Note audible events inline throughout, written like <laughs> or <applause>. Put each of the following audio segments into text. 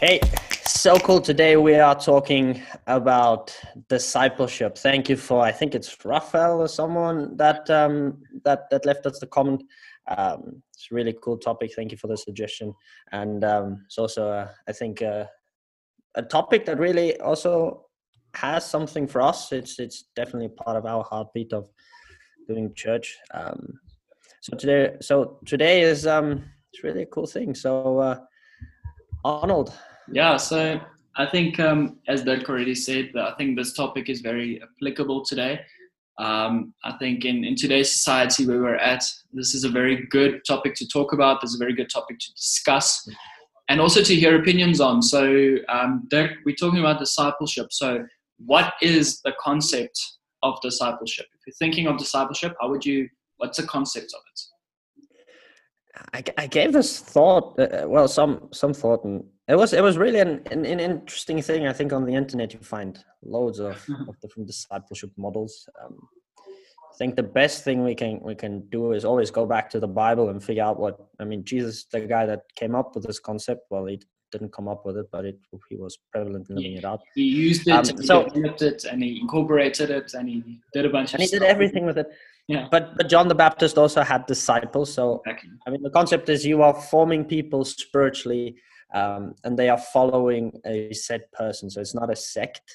Hey, so cool. Today we are talking about discipleship. Thank you for I think it's Raphael or someone that um, that that left us the comment. Um, it's a really cool topic. Thank you for the suggestion, and um, it's also uh, I think uh, a topic that really also has something for us. It's it's definitely part of our heartbeat of doing church. Um, so today, so today is um, it's really a cool thing. So uh, Arnold. Yeah, so I think um, as Dirk already said, I think this topic is very applicable today. Um, I think in, in today's society where we're at, this is a very good topic to talk about. This is a very good topic to discuss and also to hear opinions on. So, um, Dirk, we're talking about discipleship. So, what is the concept of discipleship? If you're thinking of discipleship, how would you, what's the concept of it? I, I gave this thought, uh, uh, well, some some thought, and it was it was really an, an, an, interesting thing. I think on the internet you find loads of, of different discipleship models. Um, I think the best thing we can we can do is always go back to the Bible and figure out what I mean. Jesus, the guy that came up with this concept, well, he didn't come up with it, but it he was prevalent in living it out. He used it, um, and so, he developed it, and he incorporated it, and he did a bunch and of. he stuff. did everything with it. Yeah. But but John the Baptist also had disciples. So Exactly. I mean, the concept is you are forming people spiritually, um, and they are following a set person. So it's not a sect.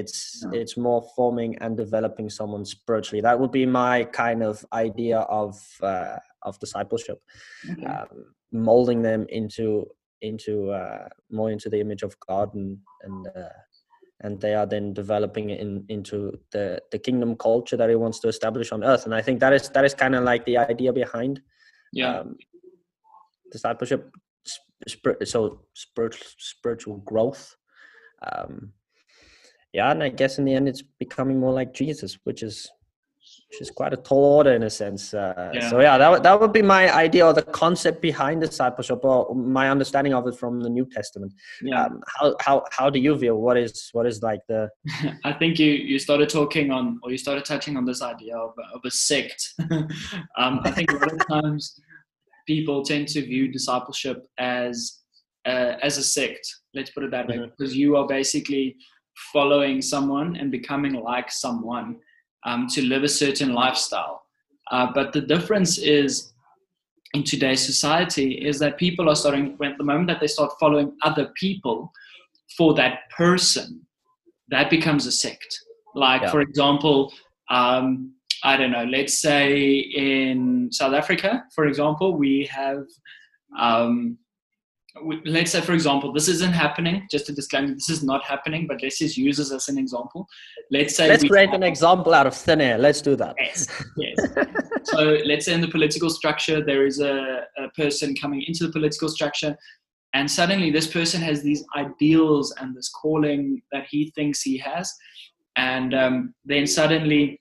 It's No. it's more forming and developing someone spiritually. That would be my kind of idea of uh, of discipleship, Okay. um, molding them into into uh, more into the image of God and and. Uh, and they are then developing it in, into the, the kingdom culture that he wants to establish on earth. And I think that is that is kind of like the idea behind yeah. um, discipleship. Sp- so spiritual spiritual growth. Um, yeah, and I guess in the end, it's becoming more like Jesus, which is which is quite a tall order in a sense. Uh, Yeah. So yeah, that would, that would be my idea or the concept behind discipleship, or my understanding of it from the New Testament. yeah. Um, how how how do you feel? What is what is like the <laughs> I think you, you started talking on, or you started touching on this idea of, of a sect. <laughs> um, I think a lot of times people tend to view discipleship as uh, as a sect. Let's put it that way, Mhm. because you are basically following someone and becoming like someone um, to live a certain lifestyle. Uh, but the difference is in today's society is that people are starting when the moment that they start following other people for that person that becomes a sect. Like, Yeah. for example, um, I don't know, let's say in South Africa, for example, we have, um, let's say, for example, this isn't happening, just to disclaim, this is not happening, but let's just use this as an example. Let's say, Let's create an example out of thin air. Let's do that. Yes, <laughs> yes. so let's say in the political structure, there is a, a person coming into the political structure, and suddenly this person has these ideals and this calling that he thinks he has, and um, then suddenly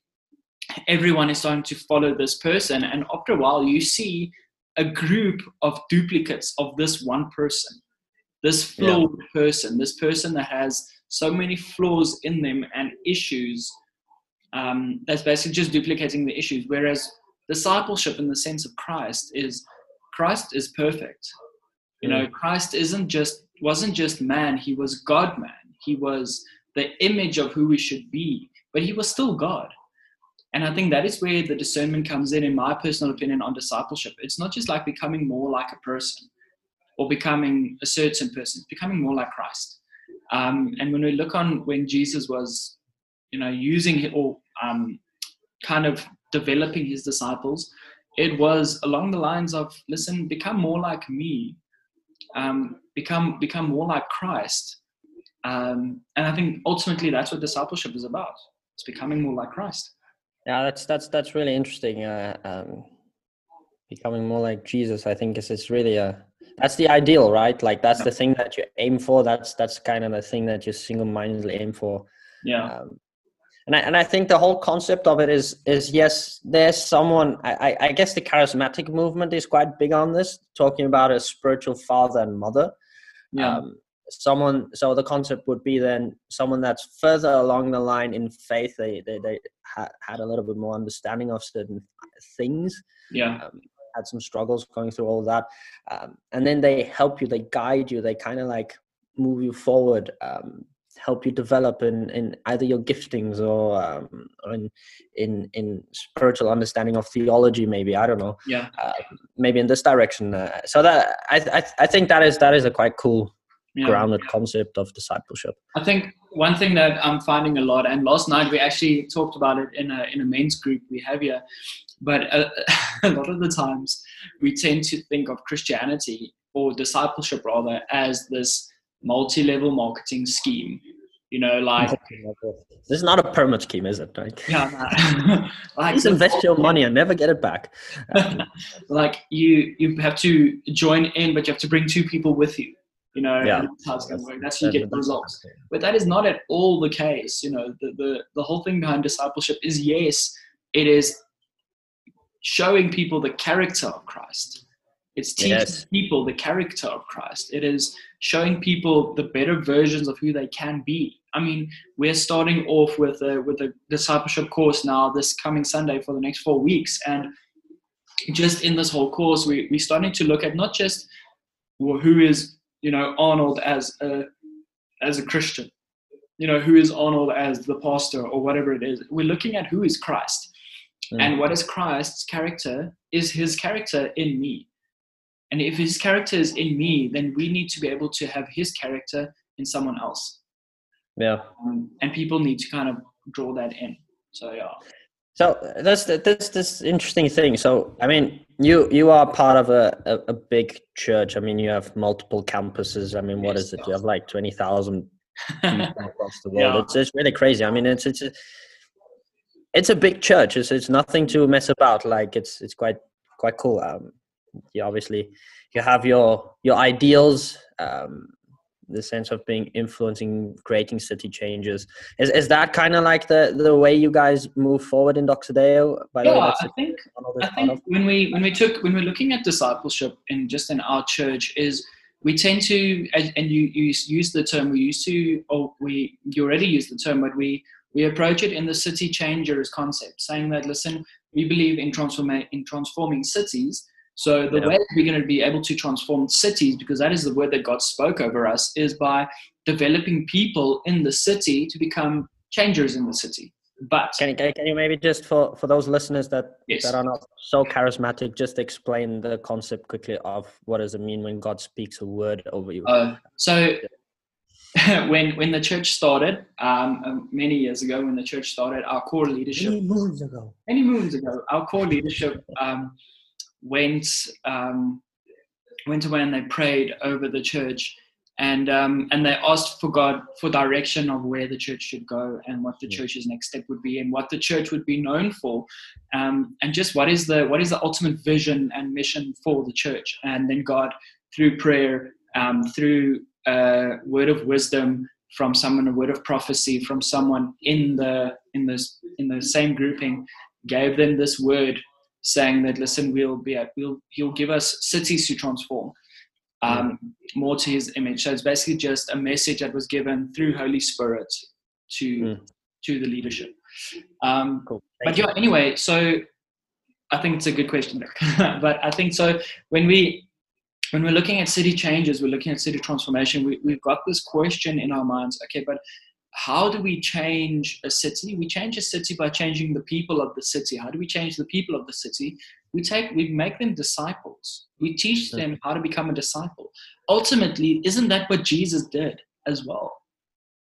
everyone is starting to follow this person, and after a while, you see a group of duplicates of this one person, this flawed person, this person that has so many flaws in them and issues um, that's basically just duplicating the issues. Whereas discipleship, in the sense of Christ, is Christ is perfect. You know, Christ isn't just wasn't just man; he was God man. He was the image of who we should be, but he was still God. And I think that is where the discernment comes in, in my personal opinion, on discipleship. It's not just like becoming more like a person or becoming a certain person, it's becoming more like Christ. Um, and when we look on when Jesus was you know, using or um, kind of developing his disciples, it was along the lines of, listen, become more like me, um, become become more like Christ, um, and I think ultimately that's what discipleship is about. It's becoming more like Christ. Yeah, that's that's that's really interesting. Uh, um, becoming more like Jesus, I think, is it's really a that's the ideal, right? Like that's the thing that you aim for. That's that's kind of the thing that you single-mindedly aim for. Yeah, Um, and I, and I think the whole concept of it is is yes, there's someone. I, I I guess the charismatic movement is quite big on this, talking about a spiritual father and mother. yeah, Um, someone. So the concept would be then someone that's further along the line in faith. They they they ha- had a little bit more understanding of certain things. yeah, Um, had some struggles going through all that, um, and then they help you. They guide you. They kind of like move you forward um, help you develop in, in either your giftings or, um, or in, in in spiritual understanding of theology maybe i don't know yeah uh, maybe in this direction uh, so that I, I i think that is that is a quite cool yeah. grounded concept of discipleship. I think one thing that i'm finding a lot and last night we actually talked about it in a in a men's group we have here but uh, a, <laughs> a lot of the times we tend to think of christianity or discipleship rather as this multi-level marketing scheme you know like this is not a pyramid scheme is it? Like yeah <laughs> like please invest your <laughs> money and never get it back. Like you you have to join in but you have to bring two people with you you know yeah. that's how it's going to work that's how you get the results but that is not at all the case you know the, the the whole thing behind discipleship is yes it is showing people the character of christ it's teaching yes. people the character of Christ. It is showing people the better versions of who they can be. I mean, we're starting off with a with a discipleship course now this coming Sunday for the next four weeks, and just in this whole course, we we're starting to look at not just well, who is you know Arnold as a as a Christian, you know who is Arnold as the pastor or whatever it is. We're looking at who is Christ, mm. and what is Christ's character is His character in me and if his character is in me, then we need to be able to have his character in someone else. Yeah. Um, and people need to kind of draw that in. So yeah. So that's that's this interesting thing. So I mean, you you are part of a, a, a big church. I mean, you have multiple campuses. I mean, what is it? You have like twenty thousand across the world. Yeah. It's it's really crazy. I mean, it's it's a, it's a big church. It's it's nothing to mess about. Like it's it's quite quite cool. Um, you obviously you have your your ideals um, the sense of being influencing creating city changers. Is is that kind of like the the way you guys move forward in Doxa Deo by yeah, way, i think i think when we when we took when we're looking at discipleship in just in our church is we tend to and you, you use the term we used to or we you already use the term but we we approach it in the city changers concept saying that listen we believe in transforming in transforming cities so the yeah. way we're going to be able to transform cities, because that is the word that God spoke over us, is by developing people in the city to become changers in the city. But can, can, can you maybe just for, for those listeners that yes. that are not so charismatic, just explain the concept quickly of what does it mean when God speaks a word over you? Uh, so <laughs> when when the church started um, um, many years ago, when the church started, our core leadership many moons ago, many moons ago, our core leadership um, went um, went away and they prayed over the church and um, and they asked for God for direction of where the church should go and what the yeah. church's next step would be and what the church would be known for, um, and just what is the what is the ultimate vision and mission for the church. And then God, through prayer, um, through a word of wisdom from someone, a word of prophecy from someone in the in this in the same grouping, gave them this word saying that listen we'll be at, we'll he'll give us cities to transform um, more to his image. So it's basically just a message that was given through holy spirit to mm. to the leadership. Um, cool. but yeah anyway so i think it's a good question <laughs> but i think so when we when we're looking at city changes we're looking at city transformation we, we've got this question in our minds okay but how do we change a city? We change a city by changing the people of the city. How do we change the people of the city? We take, we make them disciples. We teach them how to become a disciple. Ultimately, isn't that what Jesus did as well?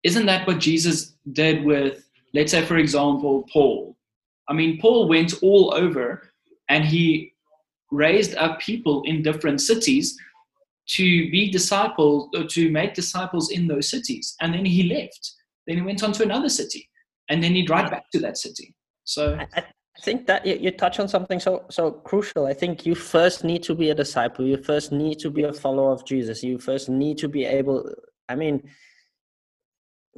Isn't that what Jesus did with, let's say, for example, Paul? I mean, Paul went all over and he raised up people in different cities to be disciples, or to make disciples in those cities. And then he left then he went on to another city, and then he'd ride back to that city. So I, think that you, you touch on something so so crucial. I think you first need to be a disciple. You first need to be a follower of Jesus. You first need to be able. I mean,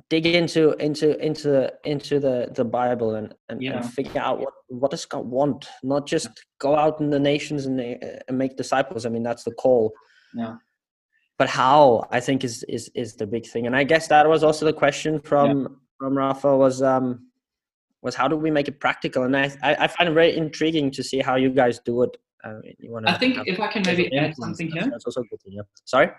dig into into into the into the the bible and and, yeah. and, figure out what what does god want not just go out in the nations and, uh, and make disciples i mean that's the call yeah but how I think is is is the big thing. And I guess that was also the question from yeah. from Rafa was um was how do we make it practical? And I I find it very intriguing to see how you guys do it. I you want to. I think if I can maybe add something here. That's also good. Yeah. Sorry.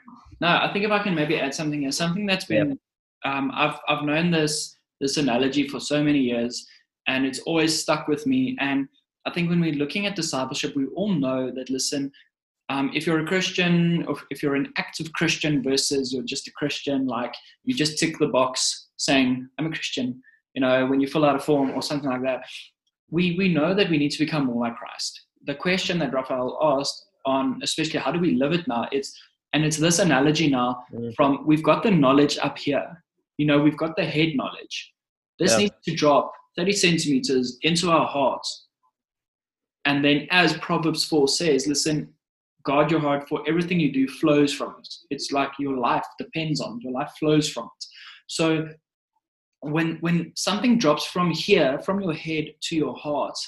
No, I think if I can maybe add something here, something that's been, yeah. um, I've I've known this this analogy for so many years, and it's always stuck with me. And I think when we're looking at discipleship, we all know that listen, um, if you're a Christian, or if you're an active Christian versus you're just a Christian, like you just tick the box saying, I'm a Christian, you know, when you fill out a form or something like that, we, we know that we need to become more like Christ. The question that Raphael asked on, especially how do we live it now, it's, and it's this analogy now mm. from we've got the knowledge up here, you know, we've got the head knowledge. This yeah. needs to drop 30 centimeters into our hearts. And then, as Proverbs 4 says, listen, guard your heart for everything you do flows from it. It's like your life depends on it. Your life flows from it. So when when something drops from here, from your head to your heart,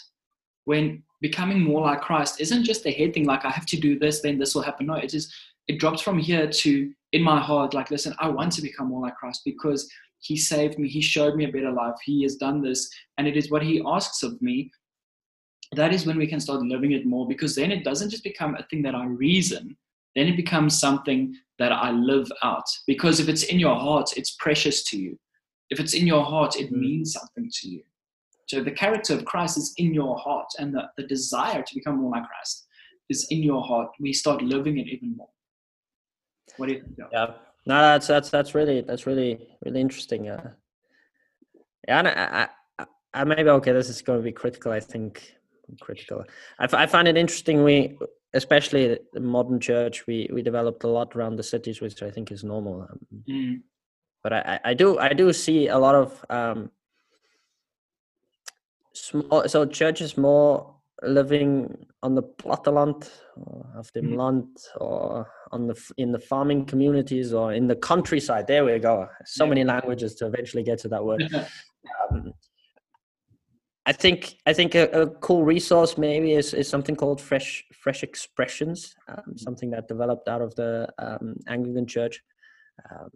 when becoming more like Christ isn't just a head thing, like I have to do this, then this will happen. No, it is it drops from here to in my heart, like, listen, I want to become more like Christ because he saved me, he showed me a better life, he has done this, and it is what he asks of me that is when we can start living it more because then it doesn't just become a thing that I reason, then it becomes something that I live out. Because if it's in your heart, it's precious to you. If it's in your heart, it mm. means something to you. So the character of Christ is in your heart, and the, the desire to become more like Christ is in your heart. We start living it even more. What do you think? Yeah, no, that's that's that's really that's really really interesting. Uh, yeah, and I, I, I maybe okay. This is going to be critical. I think critical. I, f- I find it interesting. We, especially the modern church, we we developed a lot around the cities, which I think is normal. Um, mm. But I, I do I do see a lot of um, small. So churches more living on the platteland of the mm. land or on the in the farming communities or in the countryside there we go so yeah. many languages to eventually get to that word <laughs> um, I think I think a, a, cool resource maybe is, is something called Fresh Fresh Expressions, um, mm-hmm. something that developed out of the um, Anglican Church. Um,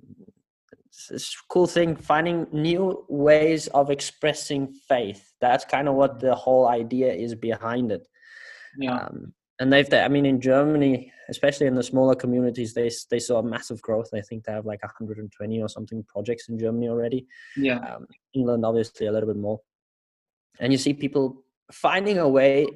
it's, it's, a cool thing finding new ways of expressing faith. That's kind of what the whole idea is behind it. Yeah. Um, and they've, I mean, in Germany, especially in the smaller communities, they they saw a massive growth. I think they have like 120 or something projects in Germany already. Yeah. Um, England, obviously, a little bit more and you see people finding a way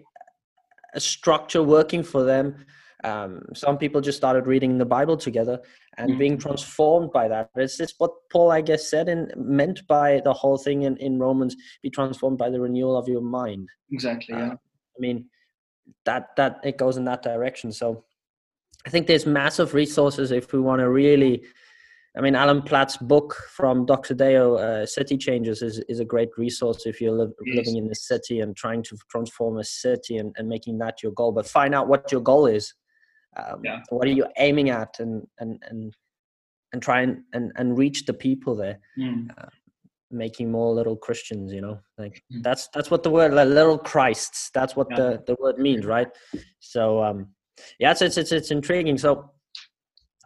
a structure working for them um, some people just started reading the bible together and mm-hmm. being transformed by that it's just what paul i guess said and meant by the whole thing in, in romans be transformed by the renewal of your mind exactly yeah. Uh, i mean that that it goes in that direction so i think there's massive resources if we want to really I mean, Alan Platt's book from Doxa Deo, uh, City Changers, is, is a great resource if you're li- living in the city and trying to transform a city and, and making that your goal. But find out what your goal is. Um, yeah. What are you aiming at, and and and and try and and, and reach the people there. Mm. Uh, making more little Christians, you know, like mm. that's that's what the word like, little Christs. That's what yeah. the the word means, right? So um, yeah, it's it's it's, it's intriguing. So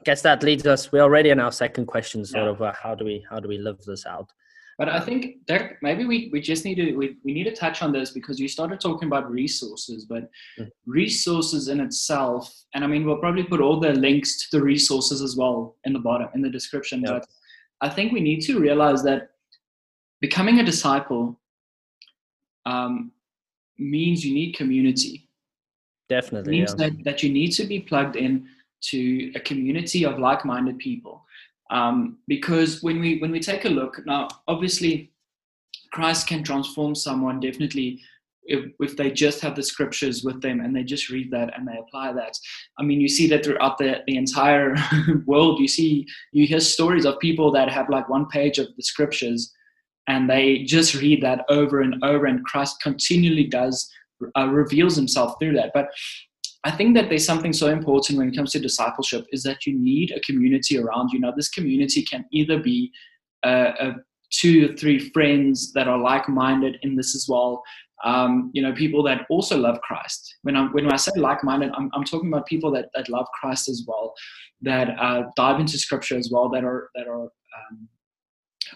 guess that leads us we're already in our second question sort yeah. of uh, how do we how do we live this out but i think Dirk, maybe we, we just need to we, we need to touch on this because you started talking about resources but mm. resources in itself and i mean we'll probably put all the links to the resources as well in the bottom in the description yeah. but i think we need to realize that becoming a disciple um, means you need community definitely it means yeah. that, that you need to be plugged in to a community of like-minded people. Um, because when we when we take a look now, obviously, Christ can transform someone definitely if, if they just have the scriptures with them and they just read that and they apply that. I mean, you see that throughout the, the entire <laughs> world. You see, you hear stories of people that have like one page of the scriptures and they just read that over and over, and Christ continually does uh, reveals himself through that. But I think that there's something so important when it comes to discipleship is that you need a community around you. Now, this community can either be uh, a two or three friends that are like-minded in this as well. Um, you know, people that also love Christ. When I when I say like-minded, I'm, I'm talking about people that, that love Christ as well, that uh, dive into Scripture as well, that are that are um,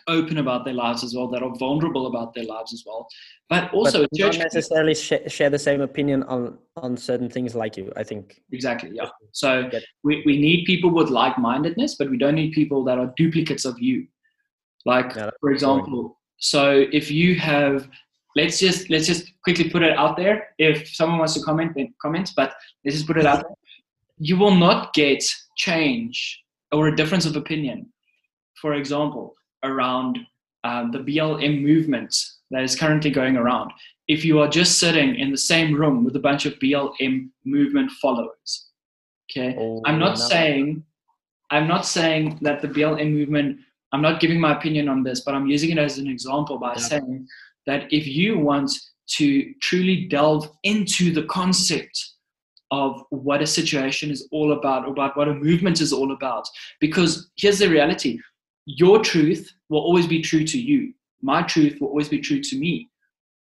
open about their lives as well, that are vulnerable about their lives as well. But also, but don't necessarily sh- share the same opinion on on certain things like you. I think exactly, yeah. So we, we need people with like mindedness, but we don't need people that are duplicates of you. Like, yeah, for example, so if you have let's just let's just quickly put it out there. If someone wants to comment, then comment. But let's just put it out there. You will not get change or a difference of opinion. For example, around um, the BLM movement that is currently going around. If you are just sitting in the same room with a bunch of BLM movement followers, okay, oh, I'm not no. saying I'm not saying that the BLM movement. I'm not giving my opinion on this, but I'm using it as an example by yeah. saying that if you want to truly delve into the concept of what a situation is all about, or about what a movement is all about, because here's the reality your truth will always be true to you, my truth will always be true to me.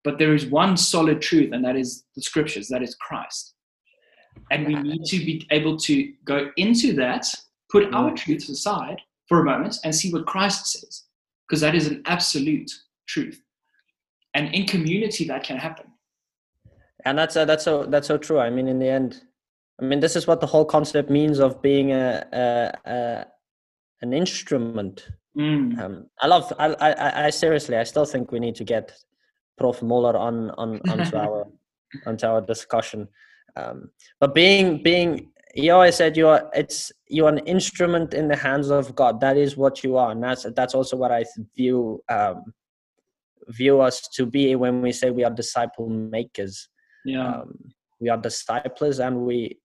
But there is one solid truth, and that is the scriptures, that is Christ. And we need to be able to go into that, put our truths aside for a moment, and see what Christ says, because that is an absolute truth. And in community that can happen. And that's uh, that's so that's so true. I mean in the end i mean this is what the whole concept means of being a, a, a an instrument mm. um, i love I, I i seriously i still think we need to get prof muller on on onto <laughs> our onto our discussion um, but being being you always said you are it's you're an instrument in the hands of god that is what you are and that's that's also what i view um, view us to be when we say we are disciple makers. Yeah. Um, we are disciples and we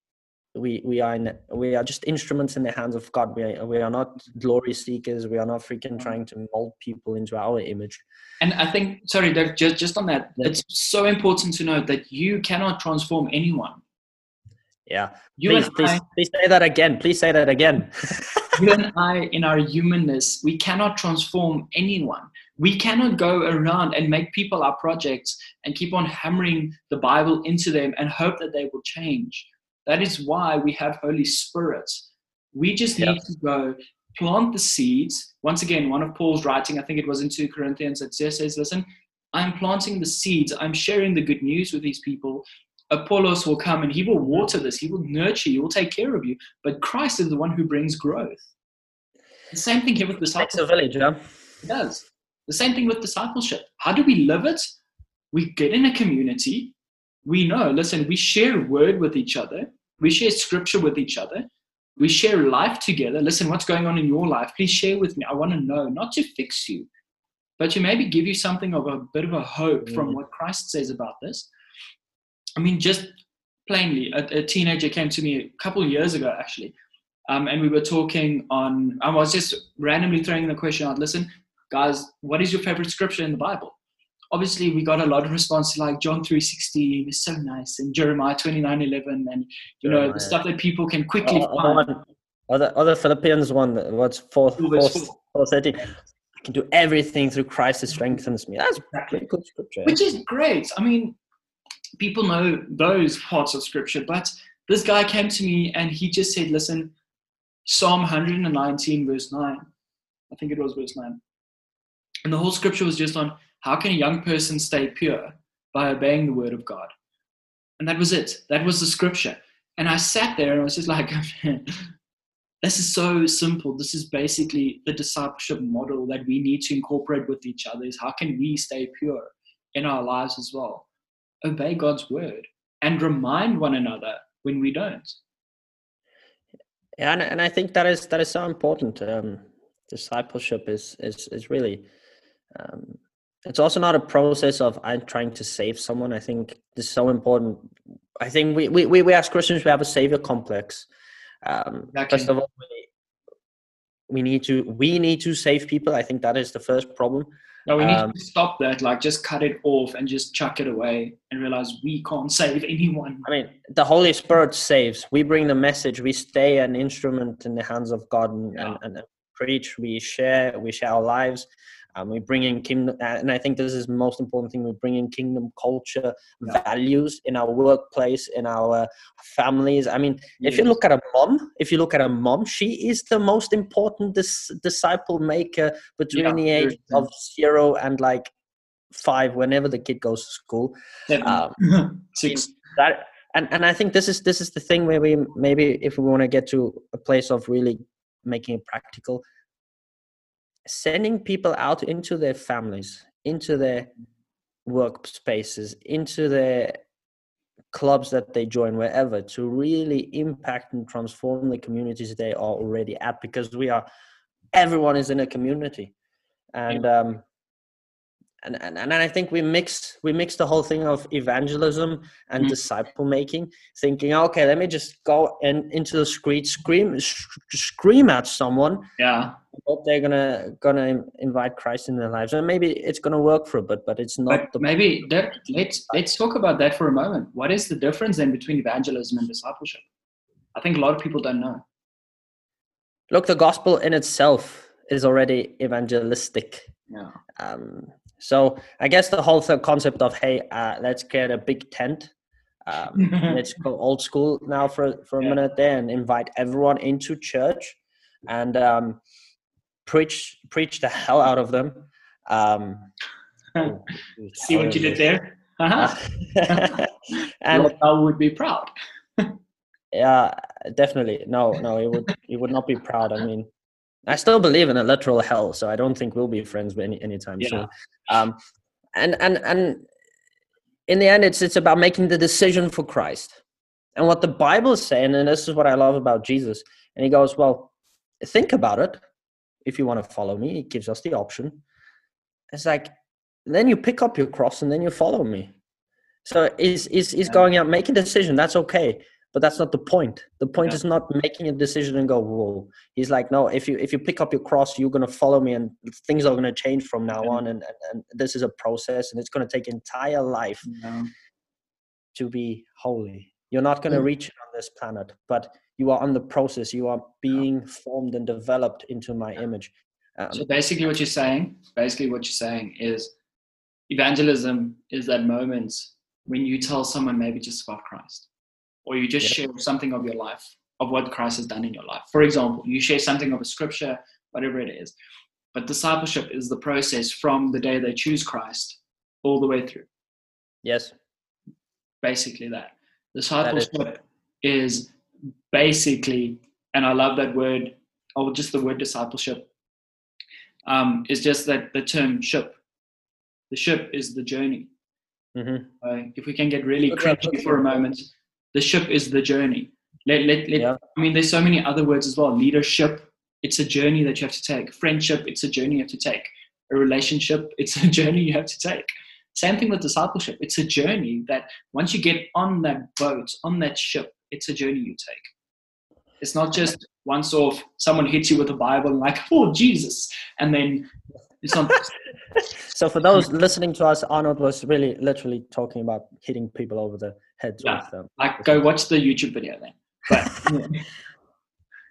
we we are in we are just instruments in the hands of God. We are, we are not glory seekers. We are not freaking mm-hmm. trying to mold people into our image. And I think, sorry, Doug, just just on that, yeah. it's so important to note that you cannot transform anyone. Yeah. You please, please, I, please say that again. Please say that again. <laughs> you and I, in our humanness, we cannot transform anyone. We cannot go around and make people our projects and keep on hammering the Bible into them and hope that they will change. That is why we have Holy Spirit. We just need yep. to go plant the seeds. Once again, one of Paul's writing, I think it was in 2 Corinthians, it says, Listen, I'm planting the seeds, I'm sharing the good news with these people. Apollos will come and he will water this, he will nurture you, he will take care of you. But Christ is the one who brings growth. The same thing here with discipleship. It's a village, yeah? It does. The same thing with discipleship. How do we live it? We get in a community. We know, listen, we share word with each other. We share scripture with each other. We share life together. Listen, what's going on in your life? Please share with me. I want to know, not to fix you, but to maybe give you something of a bit of a hope mm. from what Christ says about this. I mean, just plainly, a, a teenager came to me a couple years ago, actually, um, and we were talking on. I was just randomly throwing the question out. Listen, guys, what is your favorite scripture in the Bible? Obviously, we got a lot of response like John 3.16 is so nice and Jeremiah 29.11 and, you know, the stuff that people can quickly oh, oh find. Other, other Philippians one, what's 4, 30. I can do everything through Christ who strengthens me. That's pretty good scripture. Which is great. I mean, people know those parts of scripture, but this guy came to me and he just said, listen, Psalm 119, verse 9. I think it was verse 9. And the whole scripture was just on how can a young person stay pure by obeying the word of God. And that was it. That was the scripture. And I sat there and I was just like, <laughs> this is so simple. This is basically the discipleship model that we need to incorporate with each other is how can we stay pure in our lives as well? Obey God's word and remind one another when we don't. And, and I think that is that is so important. Um, discipleship is is is really um, it's also not a process of I'm trying to save someone. I think this is so important. I think we, we, we as Christians, we have a savior complex. Um, exactly. First of all, we, we need to we need to save people. I think that is the first problem. No, we need um, to stop that. Like, just cut it off and just chuck it away and realize we can't <laughs> save anyone. I mean, the Holy Spirit saves. We bring the message. We stay an instrument in the hands of God and, yeah. and, and preach. We share. We share our lives Um, we bring in kingdom, and I think this is the most important thing. We bring in kingdom culture, yeah. values in our workplace, in our families. I mean, yes. if you look at a mom, if you look at a mom, she is the most important dis- disciple maker between yeah, the age of zero and like five, whenever the kid goes to school. Um, <laughs> Six. That, and and I think this is this is the thing where we maybe if we want to get to a place of really making it practical sending people out into their families, into their workspaces, into their clubs that they join, wherever, to really impact and transform the communities they are already at because we are, everyone is in a community. And, um, and, and, and I think we mix we mix the whole thing of evangelism and mm-hmm. disciple making, thinking, okay, let me just go in, into the street, scream, scream at someone. Yeah, hope they're gonna gonna invite Christ in their lives, and maybe it's gonna work for a bit, but it's not. But maybe that, let's let's talk about that for a moment. What is the difference then between evangelism and discipleship? I think a lot of people don't know. Look, the gospel in itself is already evangelistic. Yeah. Um, so I guess the whole concept of hey, uh, let's get a big tent. Um, <laughs> let's go old school now for for a yeah. minute there and invite everyone into church and um, preach preach the hell out of them. Um, <laughs> See what you did there? Uh-huh. <laughs> and I would be proud. <laughs> yeah, definitely. No, no, he would he would not be proud. I mean, I still believe in a literal hell, so I don't think we'll be friends any anytime yeah. soon. Um, and and and in the end, it's it's about making the decision for Christ. And what the Bible is saying, and this is what I love about Jesus, and he goes, well, think about it if you want to follow me it gives us the option. It's like then you pick up your cross and then you follow me. So is is is going out make a decision that's okay but that's not the point. The point yeah. is not making a decision and go whoa. He's like no if you if you pick up your cross you're going to follow me and things are going to change from now on and, and, and this is a process and it's going to take entire life yeah. to be holy. You're not going to mm. reach it on this planet but you are on the process you are being formed and developed into my image. Um, so basically what you're saying basically what you're saying is evangelism is that moment when you tell someone maybe just about christ or you just yeah. share something of your life of what christ has done in your life. For example you share something of a scripture whatever it is. But discipleship is the process from the day they choose christ all the way through. Yes. Basically that. Discipleship that is, is basically, and I love that word, or just the word discipleship, um, is just that the term ship. The ship is the journey. Mm-hmm. Uh, if we can get really crunchy for a moment, the ship is the journey. Let, let, let, yeah. I mean, there's so many other words as well. Leadership, it's a journey that you have to take. Friendship, it's a journey you have to take. A relationship, <laughs> it's a journey you have to take. Same thing with discipleship. It's a journey that once you get on that boat, on that ship, it's a journey you take. It's not just once off, someone hits you with a Bible and like, oh, Jesus. And then it's not. <laughs> so for those listening to us, Arnold was really literally talking about hitting people over the heads yeah, with um, Like, go watch the YouTube video then. But,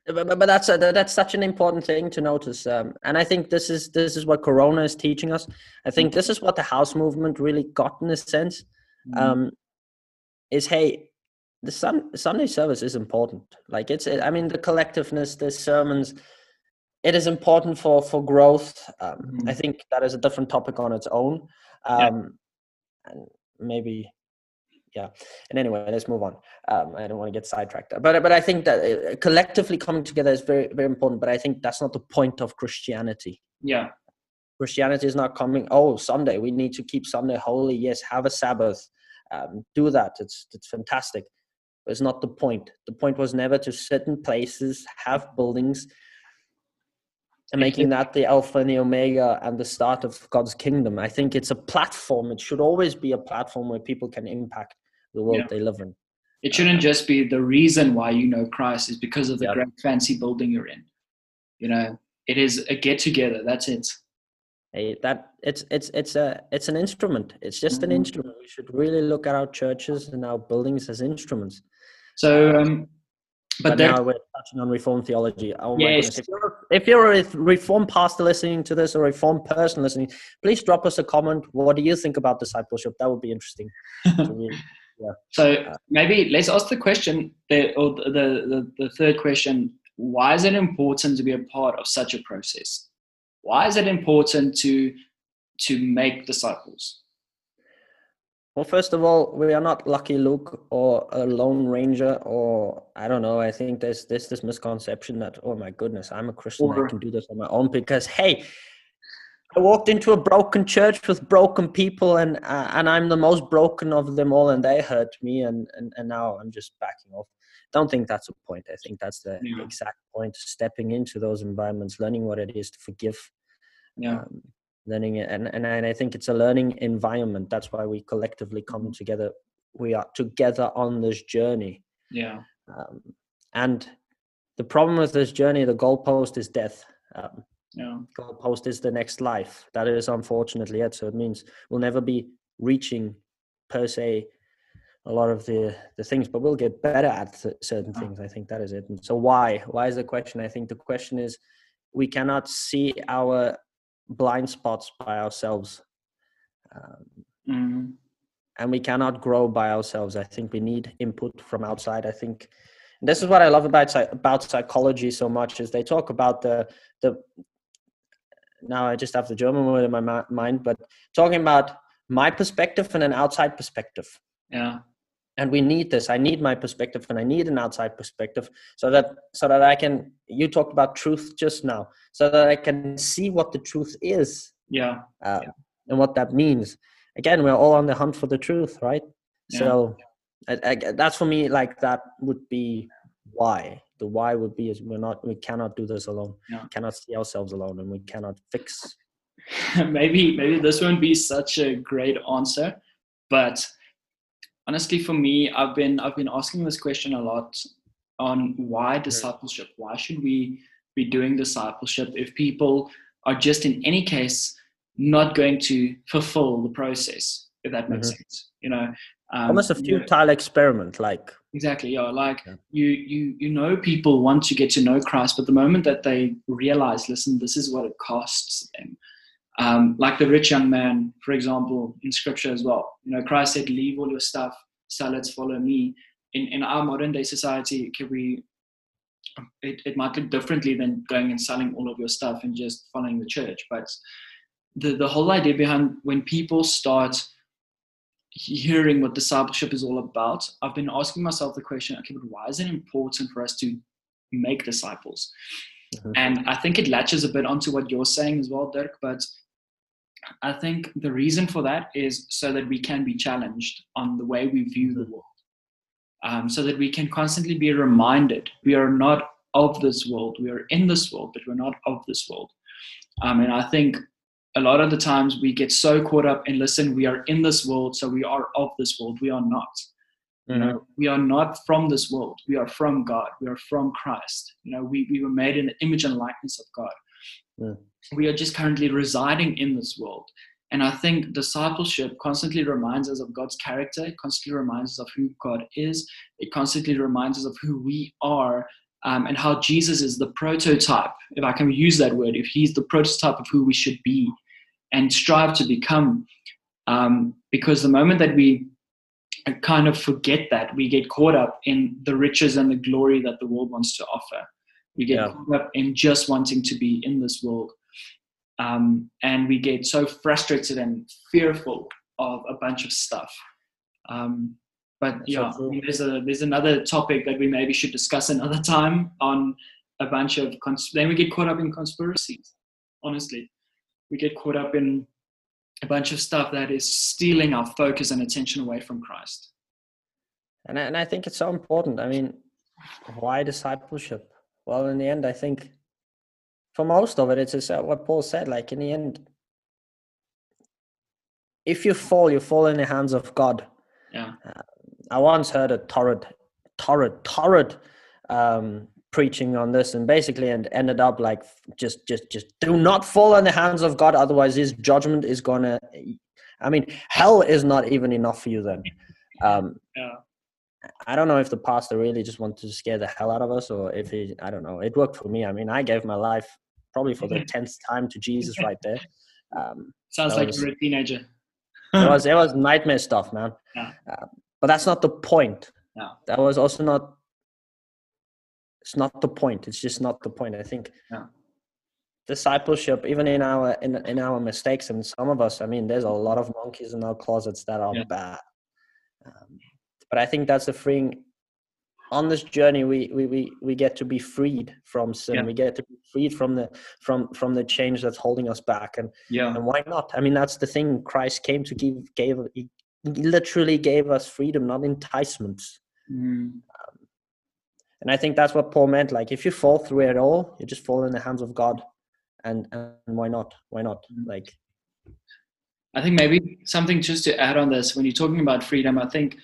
<laughs> but, but that's a, that's such an important thing to notice um, and i think this is this is what corona is teaching us i think this is what the house movement really got in a sense mm-hmm. um, is hey the sun, Sunday service is important. Like it's, I mean, the collectiveness, the sermons, it is important for for growth. Um, mm-hmm. I think that is a different topic on its own. Um, yeah. And maybe, yeah. And anyway, let's move on. Um, I don't want to get sidetracked, but but I think that uh, collectively coming together is very very important. But I think that's not the point of Christianity. Yeah. Christianity is not coming. Oh, Sunday, we need to keep Sunday holy. Yes, have a Sabbath. Um, do that. It's it's fantastic was not the point. The point was never to sit in places, have buildings, and making that the alpha and the omega and the start of God's kingdom. I think it's a platform. It should always be a platform where people can impact the world yeah. they live in. It shouldn't just be the reason why you know Christ is because of the yeah. great fancy building you're in. You know, it is a get together. That's it. Hey, that it's it's it's a it's an instrument. It's just mm-hmm. an instrument. We should really look at our churches and our buildings as instruments. So um, but, but now we're touching on reform theology. Oh yes. If you're, if you're a reform pastor listening to this or a reform person listening, please drop us a comment. What do you think about discipleship? That would be interesting. <laughs> yeah. So maybe let's ask the question, the, or the, the the third question: Why is it important to be a part of such a process? Why is it important to to make disciples? Well, first of all, we are not Lucky Luke or a Lone Ranger, or I don't know. I think there's this this misconception that oh my goodness, I'm a Christian, or, I can do this on my own because hey, I walked into a broken church with broken people, and uh, and I'm the most broken of them all, and they hurt me, and and, and now I'm just backing off. Don't think that's a point. I think that's the yeah. exact point: stepping into those environments, learning what it is to forgive. Yeah. Um, learning it and, and and i think it's a learning environment that's why we collectively come mm-hmm. together we are together on this journey yeah um, and the problem with this journey the goalpost is death um, yeah goalpost is the next life that is unfortunately it so it means we'll never be reaching per se a lot of the the things but we'll get better at certain things i think that is it and so why why is the question i think the question is we cannot see our blind spots by ourselves. Um, mm-hmm. And we cannot grow by ourselves. I think we need input from outside. I think this is what I love about about psychology so much is they talk about the the. Now I just have the German word in my mind, but talking about my perspective and an outside perspective. Yeah and we need this i need my perspective and i need an outside perspective so that so that i can you talked about truth just now so that i can see what the truth is yeah, uh, yeah. and what that means again we're all on the hunt for the truth right yeah. so I, I, that's for me like that would be why the why would be is we're not we cannot do this alone yeah. we cannot see ourselves alone and we cannot fix <laughs> maybe maybe this won't be such a great answer but honestly for me i've been i've been asking this question a lot on why discipleship why should we be doing discipleship if people are just in any case not going to fulfill the process if that makes mm-hmm. sense you know um, almost a futile you know, experiment like exactly yeah like yeah. you you you know people want to get to know christ but the moment that they realize listen this is what it costs them um, like the rich young man, for example, in scripture as well. You know, Christ said, Leave all your stuff, sell it, follow me. In, in our modern day society, can we it, it might look differently than going and selling all of your stuff and just following the church. But the, the whole idea behind when people start hearing what discipleship is all about, I've been asking myself the question, okay, but why is it important for us to make disciples? Mm-hmm. And I think it latches a bit onto what you're saying as well, Dirk, but I think the reason for that is so that we can be challenged on the way we view the world. Um, so that we can constantly be reminded we are not of this world. We are in this world, but we're not of this world. Um, and I think a lot of the times we get so caught up in listen, we are in this world, so we are of this world. We are not. You know, mm-hmm. we are not from this world. We are from God. We are from Christ. You know, we, we were made in the image and likeness of God. Yeah we are just currently residing in this world. And I think discipleship constantly reminds us of God's character, it constantly reminds us of who God is, it constantly reminds us of who we are, um, and how Jesus is the prototype, if I can use that word, if he's the prototype of who we should be and strive to become. Um, because the moment that we kind of forget that, we get caught up in the riches and the glory that the world wants to offer. We get yeah. caught up in just wanting to be in this world um, and we get so frustrated and fearful of a bunch of stuff. Um, but That's yeah, so I mean, there's a there's another topic that we maybe should discuss another time on a bunch of cons- then we get caught up in conspiracies. Honestly, we get caught up in a bunch of stuff that is stealing our focus and attention away from Christ. And I, and I think it's so important. I mean, why discipleship? Well, in the end, I think for most of it, it's just uh, what Paul said. Like in the end, if you fall, you fall in the hands of God. Yeah. Uh, I once heard a torrid, torrid, torrid um, preaching on this, and basically, and ended up like just, just, just do not fall in the hands of God, otherwise, His judgment is gonna. I mean, hell is not even enough for you then. Um, yeah. I don't know if the pastor really just wanted to scare the hell out of us or if he, I don't know. It worked for me. I mean, I gave my life probably for the tenth time to Jesus right there. <laughs> Um, Sounds like was, you're a teenager. <laughs> it was it was <laughs> nightmare stuff, man. Yeah. Uh, but that's not the point. No. That was also not. It's not the point. It's just not the point. I think. Yeah. Discipleship, even in our in in our mistakes, and some of us, I mean, there's a lot of monkeys in our closets that are yeah. bad. Um, but I think that's the freeing on this journey we we we, we get to be freed from sin. Yeah. we get to be freed from the from from the change that's holding us back. And yeah. and why not? I mean that's the thing. Christ came to give gave he literally gave us freedom not enticements. Mm. um, and i think that's what paul meant. Like if you fall through it all you just fall in the hands of god. And and why not? Why not? Mm. like i think maybe something just to add on this when you're talking about freedom i think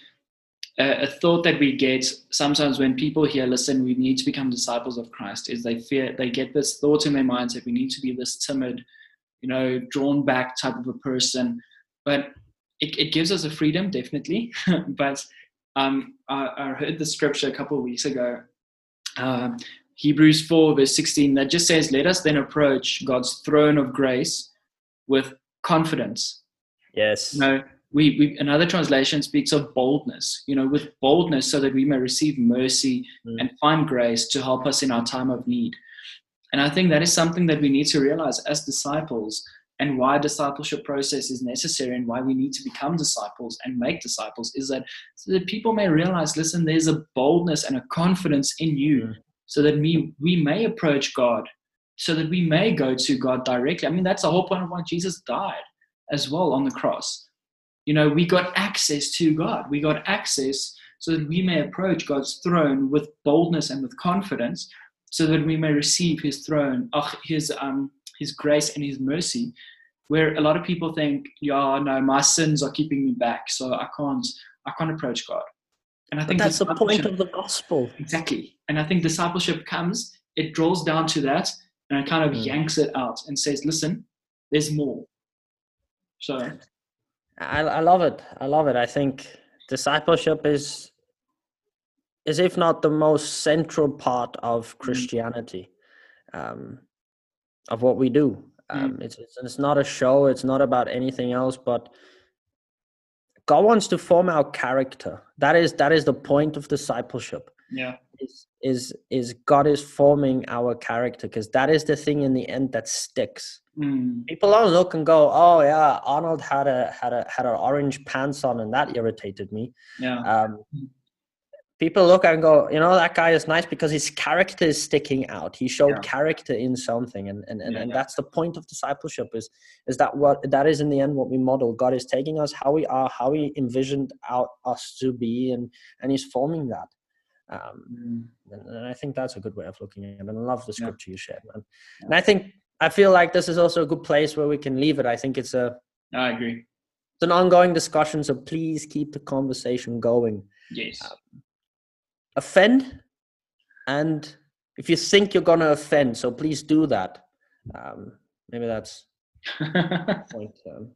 a, thought that we get sometimes when people hear, listen, we need to become disciples of Christ, is they fear, they get this thought in their minds that we need to be this timid, you know, drawn back type of a person. But it, it gives us a freedom, definitely. <laughs> but um, I, I, heard the scripture a couple of weeks ago, uh, Hebrews 4, verse 16, that just says, Let us then approach God's throne of grace with confidence. Yes. You know, we, we, another translation speaks of boldness you know with boldness so that we may receive mercy mm. and find grace to help us in our time of need and i think that is something that we need to realize as disciples and why discipleship process is necessary and why we need to become disciples and make disciples is that so that people may realize listen there's a boldness and a confidence in you mm. so that we we may approach god so that we may go to god directly i mean that's the whole point of why jesus died as well on the cross you know, we got access to God. We got access so that we may approach God's throne with boldness and with confidence, so that we may receive His throne, oh, His um, His grace and His mercy. Where a lot of people think, yeah, no, my sins are keeping me back, so I can't, I can't approach God. And I think but that's the point of the gospel. Exactly. And I think discipleship comes, it draws down to that, and it kind of mm. yanks it out and says, listen, there's more. So I, I love it. I love it. I think discipleship is is if not the most central part of mm. Christianity, um, of what we do. Um, mm. it's, it's, it's not a show. It's not about anything else. But God wants to form our character. That is that is the point of discipleship. Yeah, is is is God is forming our character because that is the thing in the end that sticks. Mm. People don't look and go, "Oh yeah, Arnold had a had a had an orange pants on, and that irritated me." Yeah. Um, people look and go, you know, that guy is nice because his character is sticking out. He showed yeah. character in something, and and and, yeah, and that's the point of discipleship is is that what that is in the end what we model. God is taking us how we are, how He envisioned out us to be, and and He's forming that. Um, mm. and, and, I think that's a good way of looking at it. And I love the scripture you shared, man. And I think I feel like this is also a good place where we can leave it. I think it's a. I agree. It's an ongoing discussion, so please keep the conversation going. Yes. Um, offend, and if you think you're gonna offend, so please do that. Um, maybe that's <laughs> point. Um,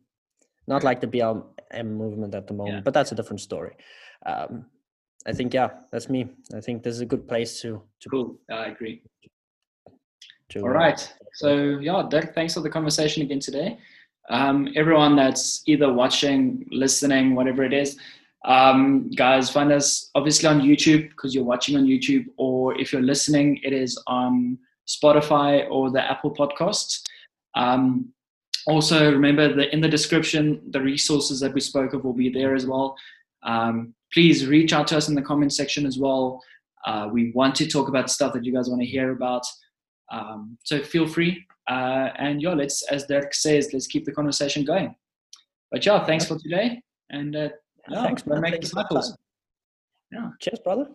not like the BLM movement at the moment, yeah. but that's a different story. Um, I think yeah, that's me. I think this is a good place to to. Cool. I agree. All right. So yeah, Dirk, thanks for the conversation again today. Um, everyone that's either watching, listening, whatever it is, um, guys, find us obviously on YouTube because you're watching on YouTube, or if you're listening, it is on Spotify or the Apple Podcasts. Um, also, remember that in the description, the resources that we spoke of will be there as well. Um, please reach out to us in the comment section as well. Uh, we want to talk about stuff that you guys want to hear about. Um, so feel free. Uh, and yeah, let's, as Dirk says, let's keep the conversation going. But yeah, thanks for today. And uh, yeah, thanks, man. Make disciples. Yeah. Cheers, brother.